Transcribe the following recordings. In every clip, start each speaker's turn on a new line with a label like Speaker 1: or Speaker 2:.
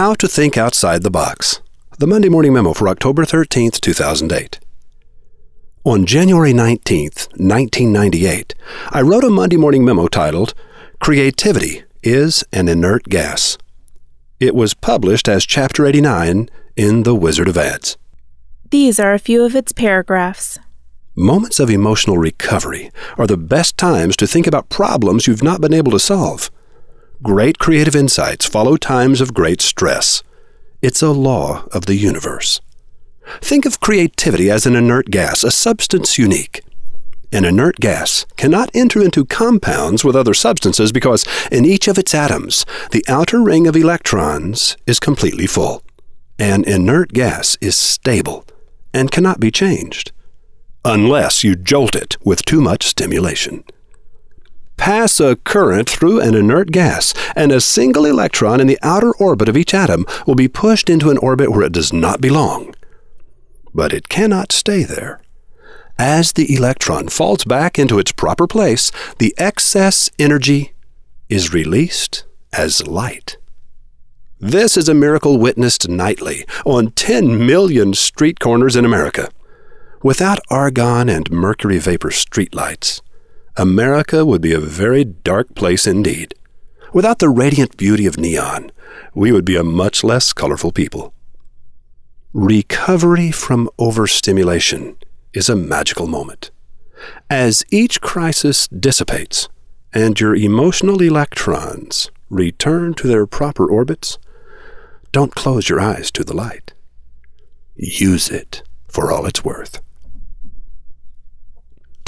Speaker 1: How to Think Outside the Box. The Monday Morning Memo for October 13, 2008. On January 19, 1998, I wrote a Monday Morning Memo titled, Creativity is an Inert Gas. It was published as Chapter 89 in The Wizard of Ads.
Speaker 2: These are a few of its paragraphs.
Speaker 1: Moments of emotional recovery are the best times to think about problems you've not been able to solve. Great creative insights follow times of great stress. It's a law of the universe. Think of creativity as an inert gas, a substance unique. An inert gas cannot enter into compounds with other substances because in each of its atoms, the outer ring of electrons is completely full. An inert gas is stable and cannot be changed unless you jolt it with too much stimulation pass a current through an inert gas, and a single electron in the outer orbit of each atom will be pushed into an orbit where it does not belong. But it cannot stay there. As the electron falls back into its proper place, the excess energy is released as light. This is a miracle witnessed nightly on 10 million street corners in America. Without argon and mercury vapor streetlights, America would be a very dark place indeed. Without the radiant beauty of neon, we would be a much less colorful people. Recovery from overstimulation is a magical moment. As each crisis dissipates and your emotional electrons return to their proper orbits, don't close your eyes to the light. Use it for all it's worth.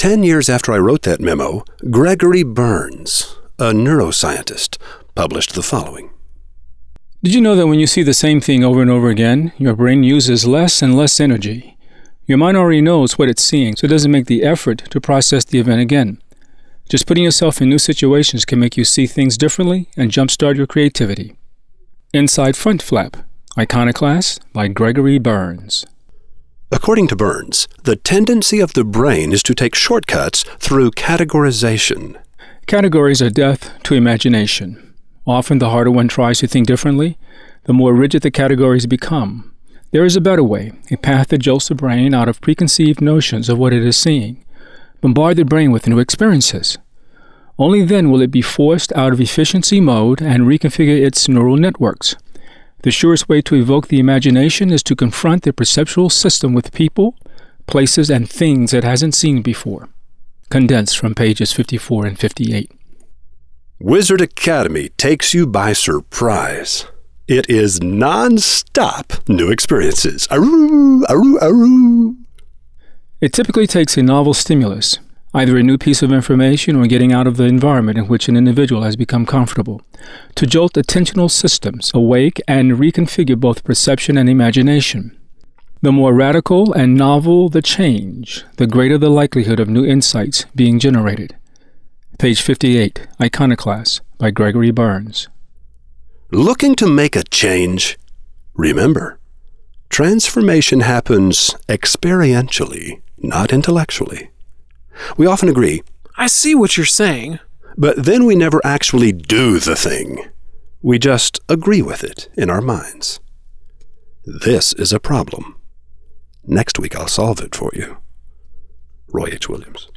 Speaker 1: Ten years after I wrote that memo, Gregory Berns, a neuroscientist, published the following.
Speaker 3: Did you know that when you see the same thing over and over again, your brain uses less and less energy? Your mind already knows what it's seeing, so it doesn't make the effort to process the event again. Just putting yourself in new situations can make you see things differently and jumpstart your creativity. Inside Front Flap, Iconoclast by Gregory Berns.
Speaker 1: According to Berns, the tendency of the brain is to take shortcuts through categorization.
Speaker 3: Categories are death to imagination. Often, the harder one tries to think differently, the more rigid the categories become. There is a better way, a path that jolts the brain out of preconceived notions of what it is seeing. Bombard the brain with new experiences. Only then will it be forced out of efficiency mode and reconfigure its neural networks. The surest way to evoke the imagination is to confront the perceptual system with people, places, and things it hasn't seen before. Condensed from pages 54 and 58.
Speaker 1: Wizard Academy takes you by surprise. It is non-stop new experiences. Aroo, aroo, aroo.
Speaker 3: It typically takes a novel stimulus, either a new piece of information or getting out of the environment in which an individual has become comfortable, to jolt attentional systems awake and reconfigure both perception and imagination. The more radical and novel the change, the greater the likelihood of new insights being generated. Page 58, Iconoclast by Gregory Berns.
Speaker 1: Looking to make a change? Remember, transformation happens experientially, not intellectually. We often agree,
Speaker 4: I see what you're saying.
Speaker 1: but then we never actually do the thing. We just agree with it in our minds. This is a problem. Next week I'll solve it for you. Roy H. Williams.